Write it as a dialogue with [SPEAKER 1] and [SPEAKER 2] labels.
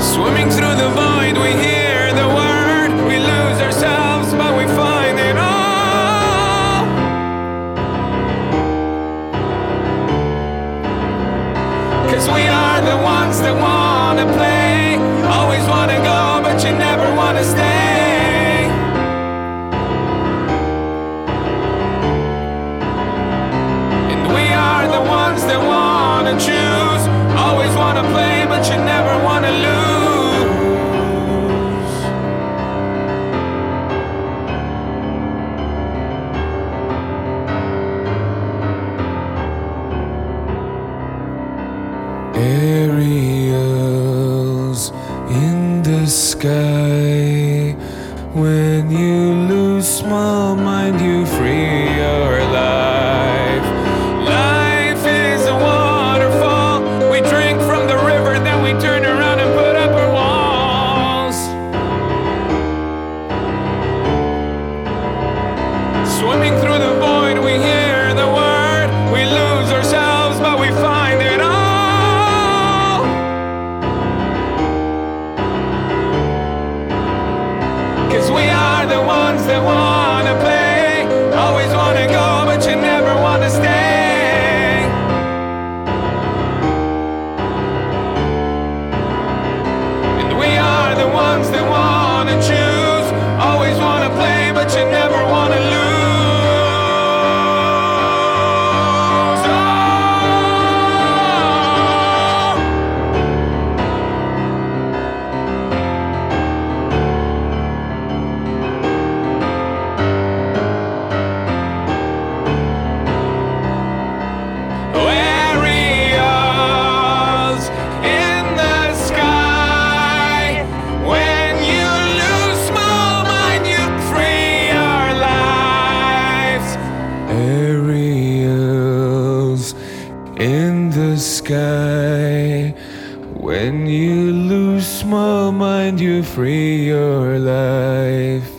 [SPEAKER 1] Swimming through the void, we hear the word. We lose ourselves, but we find it all. Cause we are the ones that wanna play. Always wanna go, but you never.
[SPEAKER 2] Aerials in the sky. When you lose my mind, you free.
[SPEAKER 1] the ones that wanna play. Always wanna go, but you never wanna stay. And we are the ones that in the sky. When you lose
[SPEAKER 2] my mind, you free your life.